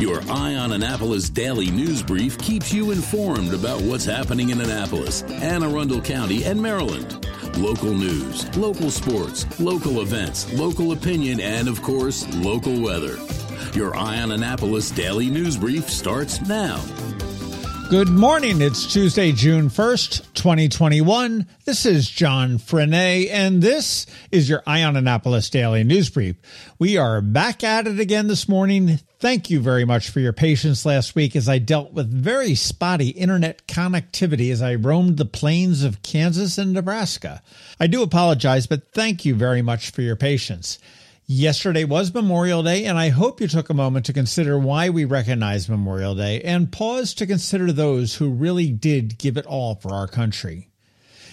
Your Eye on Annapolis daily news brief keeps you informed about what's happening in Annapolis, Anne Arundel County, and Maryland. Local news, local sports, local events, local opinion, and of course, local weather. Your Eye on Annapolis daily news brief starts now. Good morning. It's Tuesday, June 1st, 2021. This is John Frenaye, and this is your Annapolis Daily News Brief. We are back at it again this morning. Thank you very much for your patience last week as I dealt with very spotty internet connectivity as I roamed the plains of Kansas and Nebraska. I do apologize, but thank you very much for your patience. Yesterday was Memorial Day, and I hope you took a moment to consider why we recognize Memorial Day and pause to consider those who really did give it all for our country.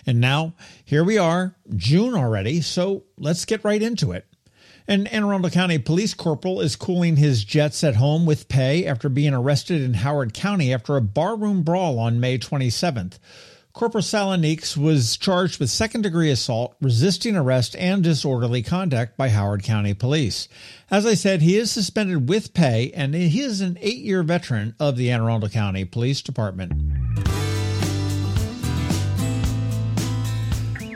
And now, here we are, June already, so let's get right into it. An Anne Arundel County police corporal is cooling his jets at home with pay after being arrested in Howard County after a barroom brawl on May 27th. Corporal Saloniques was charged with second degree assault, resisting arrest, and disorderly conduct by Howard County Police. As I said, he is suspended with pay, and he is an eight year veteran of the Anne Arundel County Police Department.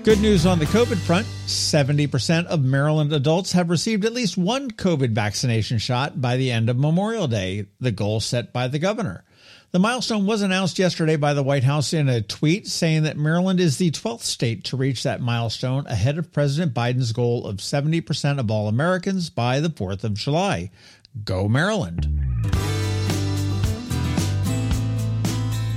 Good news on the COVID front 70% of Maryland adults have received at least one COVID vaccination shot by the end of Memorial Day, the goal set by the governor. The milestone was announced yesterday by the White House in a tweet saying that Maryland is the 12th state to reach that milestone ahead of President Biden's goal of 70% of all Americans by the 4th of July. Go Maryland.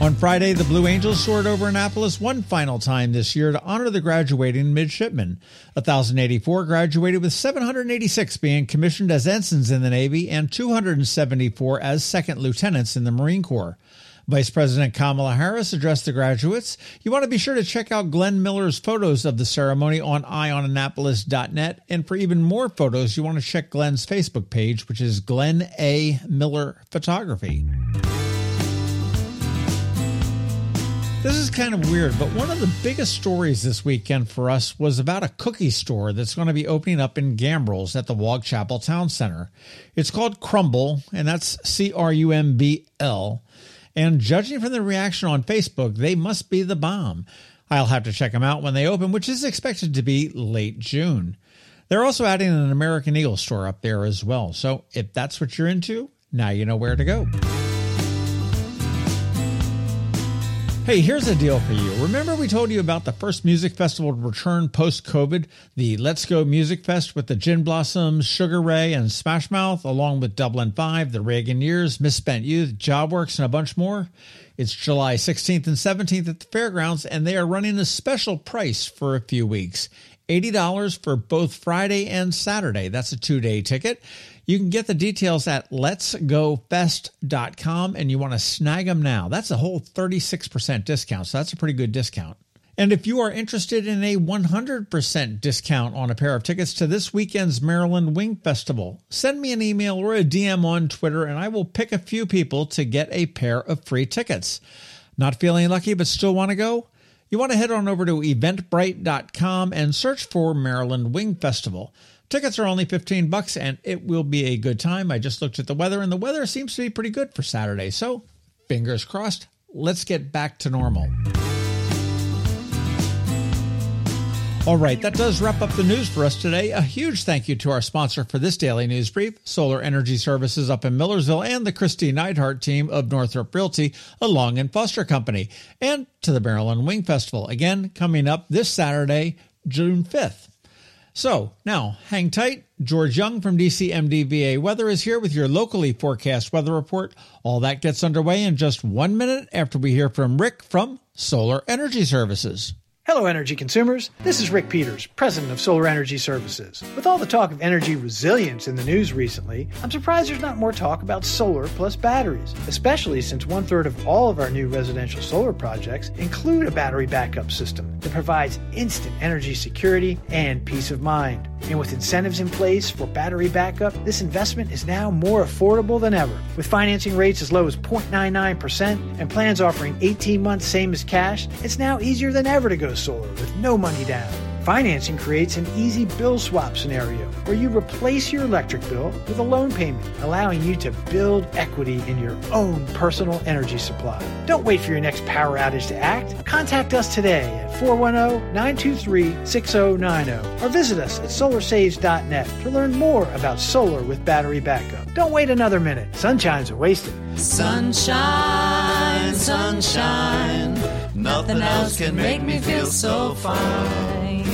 On Friday, the Blue Angels soared over Annapolis one final time this year to honor the graduating midshipmen. 1,084 graduated, with 786 being commissioned as ensigns in the Navy and 274 as second lieutenants in the Marine Corps. Vice President Kamala Harris addressed the graduates. You want to be sure to check out Glenn Miller's photos of the ceremony on eyeonannapolis.net. And for even more photos, you want to check Glenn's Facebook page, which is Glenn A. Miller Photography. This is kind of weird, but one of the biggest stories this weekend for us was about a cookie store that's going to be opening up in Gambrills at the Waugh Chapel Town Center. It's called Crumbl, and that's C R U M B L. And judging from the reaction on Facebook, they must be the bomb. I'll have to check them out when they open, which is expected to be late June. They're also adding an American Eagle store up there as well. So if that's what you're into, now you know where to go. Hey, here's a deal for you. Remember, we told you about the first music festival to return post COVID, the Let's Go Music Fest with the Gin Blossoms, Sugar Ray, and Smash Mouth, along with Dublin 5, the Reagan Years, Misspent Youth, JobWorks, and a bunch more. It's July 16th and 17th at the fairgrounds, and they are running a special price for a few weeks $80 for both Friday and Saturday. That's a two day ticket. You can get the details at letsgofest.com and you want to snag them now. That's a whole 36% discount. So that's a pretty good discount. And if you are interested in a 100% discount on a pair of tickets to this weekend's Maryland Wing Festival, send me an email or a DM on Twitter and I will pick a few people to get a pair of free tickets. Not feeling lucky but still want to go? You want to head on over to eventbrite.com and search for Maryland Wing Festival. Tickets are only 15 bucks and it will be a good time. I just looked at the weather and the weather seems to be pretty good for Saturday. So, fingers crossed. Let's get back to normal. All right, that does wrap up the news for us today. A huge thank you to our sponsor for this daily news brief, Solar Energy Services up in Millersville, and the Kristi Neidhardt team of Northrop Realty, a Long and Foster company, and to the Maryland Wing Festival, again coming up this Saturday, June 5th. So now hang tight. George Young from DCMDVA Weather is here with your locally forecast weather report. All that gets underway in just one minute after we hear from Rick from Solar Energy Services. Hello, energy consumers. This is Rick Peters, president of Solar Energy Services. With all the talk of energy resilience in the news recently, I'm surprised there's not more talk about solar plus batteries, especially since one third of all of our new residential solar projects include a battery backup system that provides instant energy security and peace of mind. And with incentives in place for battery backup, this investment is now more affordable than ever. With financing rates as low as 0.99% and plans offering 18 months same as cash, it's now easier than ever to go solar with no money down. Financing creates an easy bill swap scenario where you replace your electric bill with a loan payment, allowing you to build equity in your own personal energy supply. Don't wait for your next power outage to act. Contact us today at 410-923-6090 or visit us at solarsaves.net to learn more about solar with battery backup. Don't wait another minute. Sunshine's are wasted. Sunshine, sunshine. Nothing else can make me feel so fine.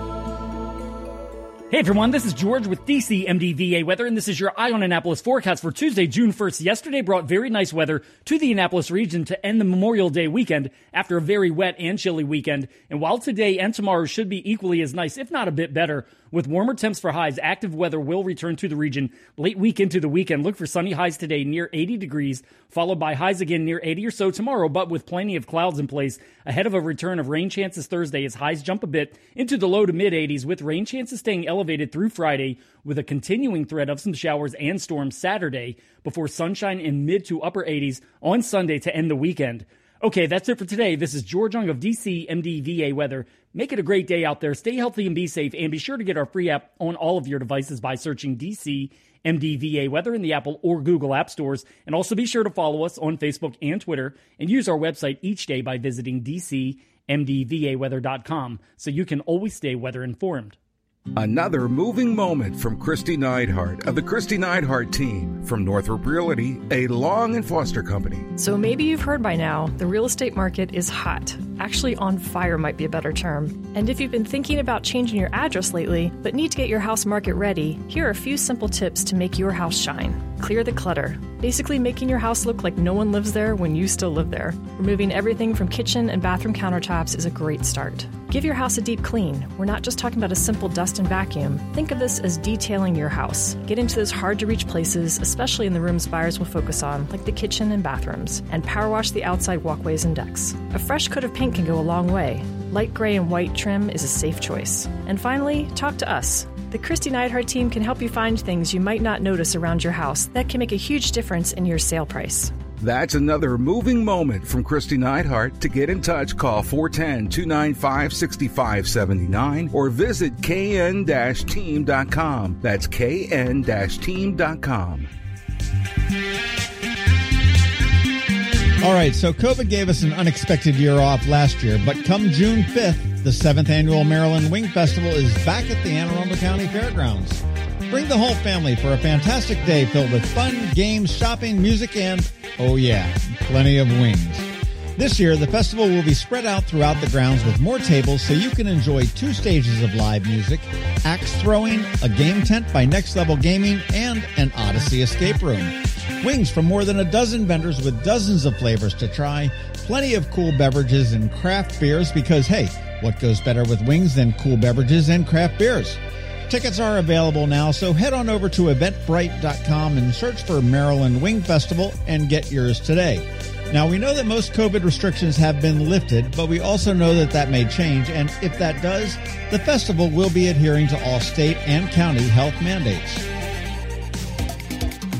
Hey everyone, this is George with DC MDVA Weather, and this is your Eye on Annapolis forecast for Tuesday, June 1st. Yesterday brought very nice weather to the Annapolis region to end the Memorial Day weekend after a very wet and chilly weekend. And while today and tomorrow should be equally as nice, if not a bit better, with warmer temps for highs, active weather will return to the region late week into the weekend. Look for sunny highs today near 80 degrees, followed by highs again near 80 or so tomorrow, but with plenty of clouds in place ahead of a return of rain chances Thursday as highs jump a bit into the low to mid 80s, with rain chances staying elevated through Friday with a continuing threat of some showers and storms Saturday before sunshine in mid to upper 80s on Sunday to end the weekend. Okay, that's it for today. This is George Young of DC MDVA Weather. Make it a great day out there. Stay healthy and be safe. And be sure to get our free app on all of your devices by searching DC MDVA Weather in the Apple or Google App Stores. And also be sure to follow us on Facebook and Twitter and use our website each day by visiting DCMDVAweather.com so you can always stay weather informed. Another moving moment from Kristi Neidhardt of the Kristi Neidhardt team from Northrop Realty, a Long and Foster company. So maybe you've heard by now the real estate market is hot. Actually, on fire might be a better term. And if you've been thinking about changing your address lately, but need to get your house market ready, here are a few simple tips to make your house shine. Clear the clutter, basically making your house look like no one lives there when you still live there. Removing everything from kitchen and bathroom countertops is a great start. Give your house a deep clean. We're not just talking about a simple dust and vacuum. Think of this as detailing your house. Get into those hard to reach places, especially in the rooms buyers will focus on, like the kitchen and bathrooms, and power wash the outside walkways and decks. A fresh coat of paint can go a long way. Light gray and white trim is a safe choice. And finally, talk to us. The Kristi Neidhardt team can help you find things you might not notice around your house that can make a huge difference in your sale price. That's another moving moment from Kristi Neidhardt. To get in touch, call 410 295 6579 or visit kn team.com. That's kn team.com. All right, so COVID gave us an unexpected year off last year, but come June 5th, the 7th annual Maryland Wing Festival is back at the Anne Arundel County Fairgrounds. Bring the whole family for a fantastic day filled with fun, games, shopping, music, and, oh yeah, plenty of wings. This year, the festival will be spread out throughout the grounds with more tables so you can enjoy two stages of live music, axe throwing, a game tent by Next Level Gaming, and an Odyssey escape room. Wings from more than a dozen vendors with dozens of flavors to try, plenty of cool beverages and craft beers because, hey, what goes better with wings than cool beverages and craft beers? Tickets are available now, so head on over to eventbrite.com and search for Maryland Wing Festival and get yours today. Now, we know that most COVID restrictions have been lifted, but we also know that that may change, and if that does, the festival will be adhering to all state and county health mandates.